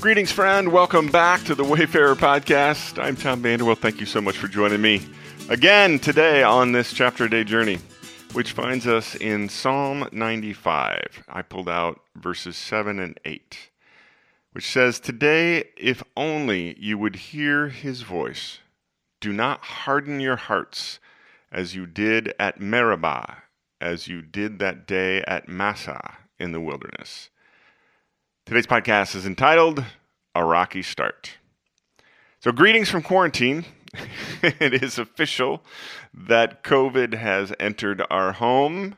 Greetings, friend. Welcome back to the Wayfarer Podcast. I'm Tom Vanderwell. Thank you so much for joining me again today on this chapter day journey, which finds us in Psalm 95. I pulled out verses 7 and 8, which says, Today, if only you would hear his voice, do not harden your hearts as you did at Meribah, as you did that day at Massah in the wilderness. Today's podcast is entitled A Rocky Start. So, greetings from quarantine. it is official that COVID has entered our home.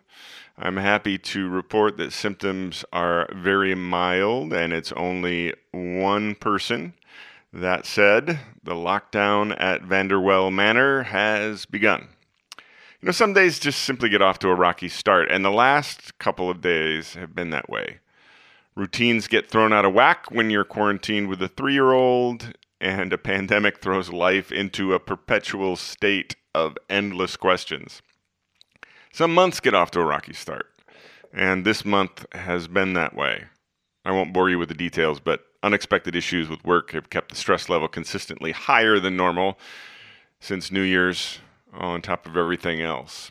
I'm happy to report that symptoms are very mild and it's only one person. That said, the lockdown at Vanderwell Manor has begun. You know, some days just simply get off to a rocky start, and the last couple of days have been that way. Routines get thrown out of whack when you're quarantined with a three year old, and a pandemic throws life into a perpetual state of endless questions. Some months get off to a rocky start, and this month has been that way. I won't bore you with the details, but unexpected issues with work have kept the stress level consistently higher than normal since New Year's, on top of everything else.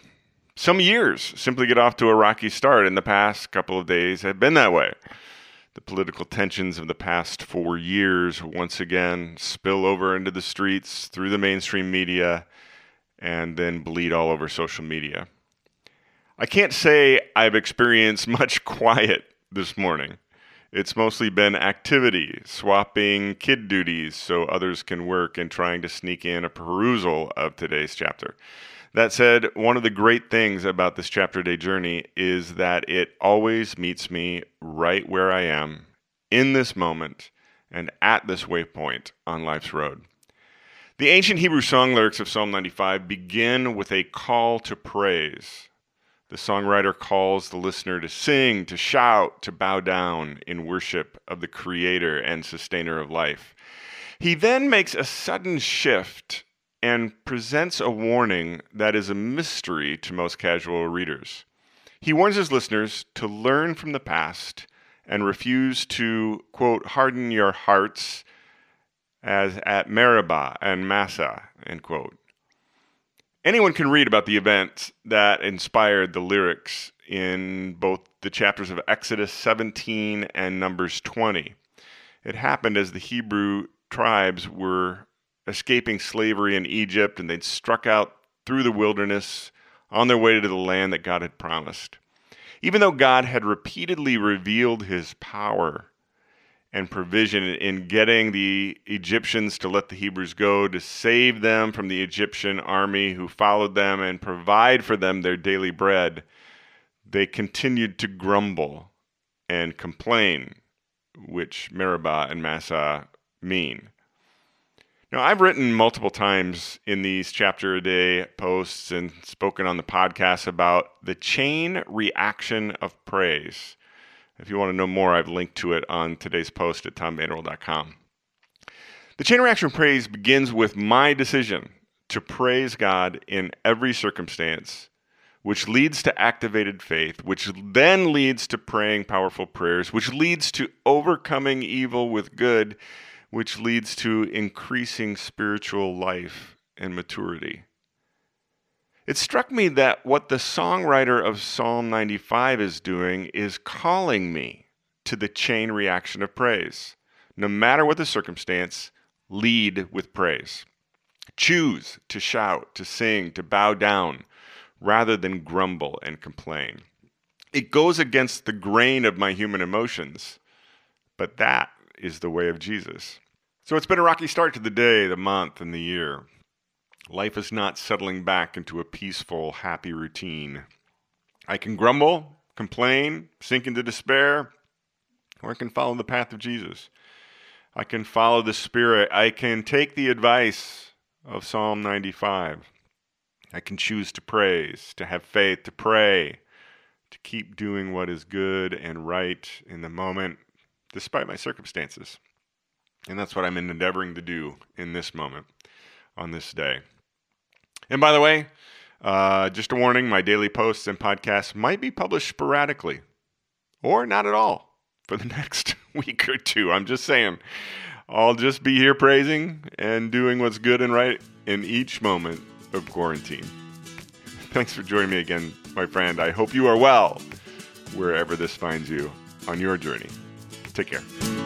Some years simply get off to a rocky start, and the past couple of days have been that way. The political tensions of the past four years once again spill over into the streets through the mainstream media and then bleed all over social media. I can't say I've experienced much quiet this morning. It's mostly been activity, swapping kid duties so others can work, and trying to sneak in a perusal of today's chapter. That said, one of the great things about this chapter day journey is that it always meets me right where I am, in this moment, and at this waypoint on life's road. The ancient Hebrew song lyrics of Psalm 95 begin with a call to praise. The songwriter calls the listener to sing, to shout, to bow down in worship of the creator and sustainer of life. He then makes a sudden shift and presents a warning that is a mystery to most casual readers. He warns his listeners to learn from the past and refuse to, quote, harden your hearts as at Meribah and Massah, end quote. Anyone can read about the events that inspired the lyrics in both the chapters of Exodus 17 and Numbers 20. It happened as the Hebrew tribes were escaping slavery in Egypt, and they'd struck out through the wilderness on their way to the land that God had promised. Even though God had repeatedly revealed his power and provision in getting the Egyptians to let the Hebrews go, to save them from the Egyptian army who followed them and provide for them their daily bread, they continued to grumble and complain, which Meribah and Massah mean. Now, I've written multiple times in these chapter a day posts and spoken on the podcast about the chain reaction of praise. If you want to know more, I've linked to it on today's post at tomvanderwell.com. The chain reaction of praise begins with my decision to praise God in every circumstance, which leads to activated faith, which then leads to praying powerful prayers, which leads to overcoming evil with good which leads to increasing spiritual life and maturity. It struck me that what the songwriter of Psalm 95 is doing is calling me to the chain reaction of praise. No matter what the circumstance, lead with praise. Choose to shout, to sing, to bow down, rather than grumble and complain. It goes against the grain of my human emotions, but that is the way of Jesus. So it's been a rocky start to the day, the month, and the year. Life is not settling back into a peaceful, happy routine. I can grumble, complain, sink into despair, or I can follow the path of Jesus. I can follow the Spirit. I can take the advice of Psalm 95. I can choose to praise, to have faith, to pray, to keep doing what is good and right in the moment, despite my circumstances. And that's what I'm endeavoring to do in this moment, on this day. And by the way, uh, just a warning my daily posts and podcasts might be published sporadically or not at all for the next week or two. I'm just saying, I'll just be here praising and doing what's good and right in each moment of quarantine. Thanks for joining me again, my friend. I hope you are well wherever this finds you on your journey. Take care.